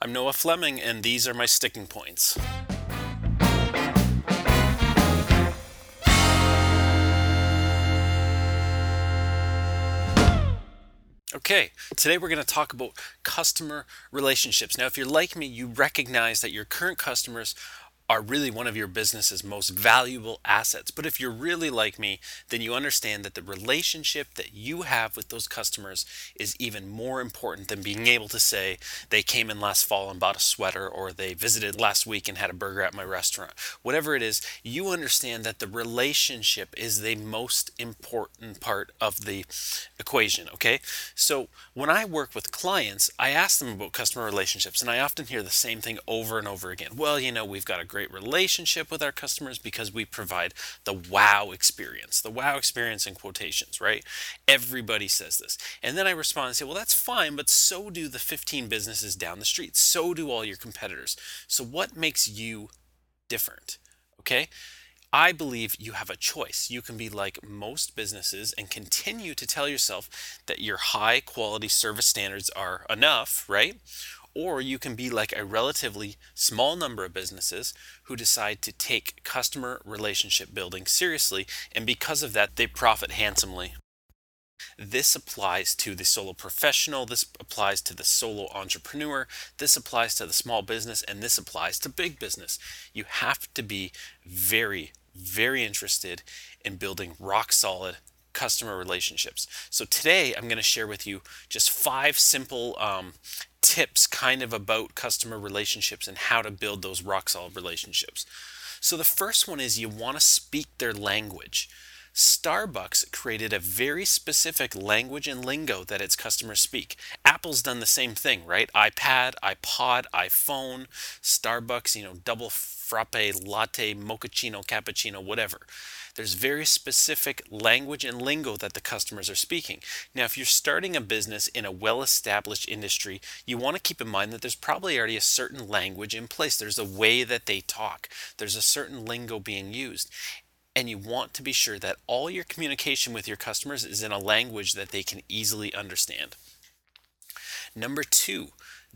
I'm Noah Fleming, and these are my sticking points. Okay, today we're going to talk about customer relationships. Now, if you're like me, you recognize that your current customers are really one of your business's most valuable assets. But if you're really like me, then you understand that the relationship that you have with those customers is even more important than being able to say they came in last fall and bought a sweater or they visited last week and had a burger at my restaurant. Whatever it is, you understand that the relationship is the most important part of the equation, okay? So when I work with clients, I ask them about customer relationships and I often hear the same thing over and over again. Well, you know, we've got a great great relationship with our customers because we provide the wow experience. The wow experience in quotations, right? Everybody says this. And then I respond and say, well, that's fine, but so do the 15 businesses down the street. So do all your competitors. So what makes you different? Okay? I believe you have a choice. You can be like most businesses and continue to tell yourself that your high quality service standards are enough, right? Or you can be like a relatively small number of businesses who decide to take customer relationship building seriously, and because of that, they profit handsomely. This applies to the solo professional, this applies to the solo entrepreneur, this applies to the small business, and this applies to big business. You have to be very, very interested in building rock solid customer relationships. So today I'm going to share with you just five simple um, tips kind of about customer relationships and how to build those rock solid relationships. So the first one is you want to speak their language. Starbucks created a very specific language and lingo that its customers speak. Apple's done the same thing, right? iPad, iPod, iPhone, Starbucks, you know, double frappe, latte, mochaccino, cappuccino, whatever. There's very specific language and lingo that the customers are speaking. Now, if you're starting a business in a well established industry, you want to keep in mind that there's probably already a certain language in place. There's a way that they talk, there's a certain lingo being used. And you want to be sure that all your communication with your customers is in a language that they can easily understand. Number two,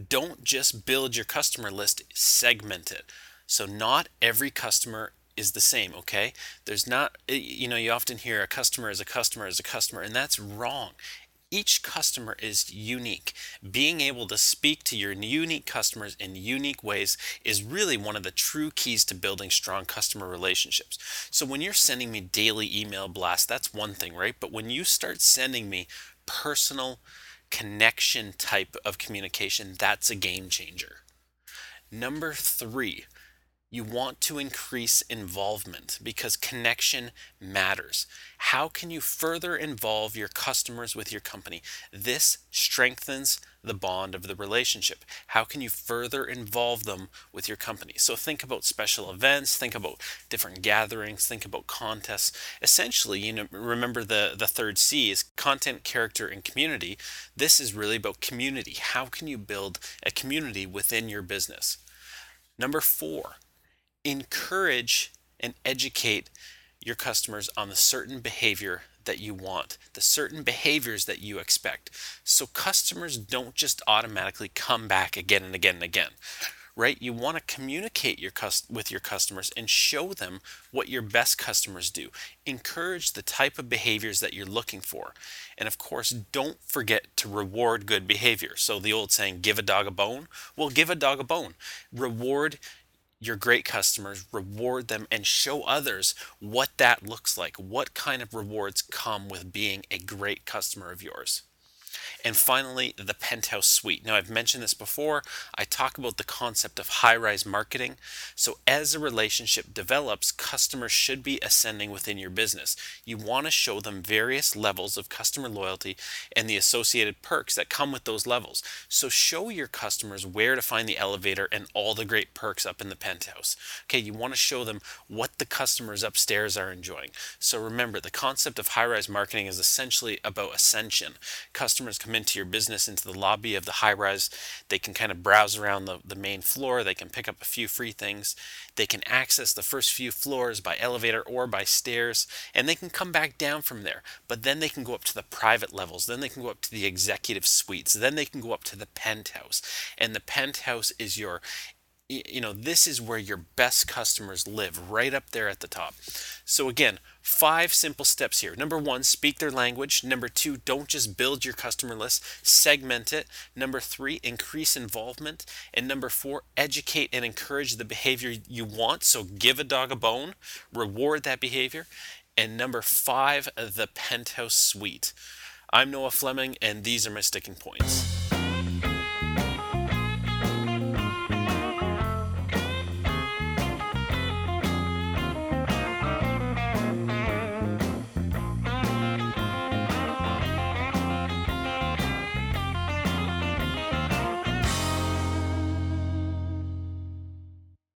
don't just build your customer list, segment it. So, not every customer is the same, okay? There's not, eh, you know, you often hear a customer is a customer is a customer, and that's wrong. Each customer is unique. Being able to speak to your unique customers in unique ways is really one of the true keys to building strong customer relationships. So, when you're sending me daily email blasts, that's one thing, right? But when you start sending me personal connection type of communication, that's a game changer. Number three, you want to increase involvement because connection matters. How can you further involve your customers with your company? This strengthens the bond of the relationship. How can you further involve them with your company? So think about special events, think about different gatherings, think about contests. Essentially, you know, remember the the third C is content, character and community. This is really about community. How can you build a community within your business? Number 4, encourage and educate your customers on the certain behavior that you want, the certain behaviors that you expect. So customers don't just automatically come back again and again and again right? You want to communicate your cust- with your customers and show them what your best customers do. Encourage the type of behaviors that you're looking for. And of course, don't forget to reward good behavior. So the old saying, give a dog a bone. Well, give a dog a bone. Reward your great customers, reward them, and show others what that looks like. What kind of rewards come with being a great customer of yours? And finally, the penthouse suite. Now, I've mentioned this before. I talk about the concept of high rise marketing. So, as a relationship develops, customers should be ascending within your business. You want to show them various levels of customer loyalty and the associated perks that come with those levels. So, show your customers where to find the elevator and all the great perks up in the penthouse. Okay, you want to show them what the customers upstairs are enjoying. So, remember, the concept of high rise marketing is essentially about ascension. Customers customers into your business into the lobby of the high rise. They can kind of browse around the, the main floor. They can pick up a few free things. They can access the first few floors by elevator or by stairs, and they can come back down from there. But then they can go up to the private levels. Then they can go up to the executive suites. Then they can go up to the penthouse. And the penthouse is your you know, this is where your best customers live, right up there at the top. So, again, five simple steps here. Number one, speak their language. Number two, don't just build your customer list, segment it. Number three, increase involvement. And number four, educate and encourage the behavior you want. So, give a dog a bone, reward that behavior. And number five, the penthouse suite. I'm Noah Fleming, and these are my sticking points.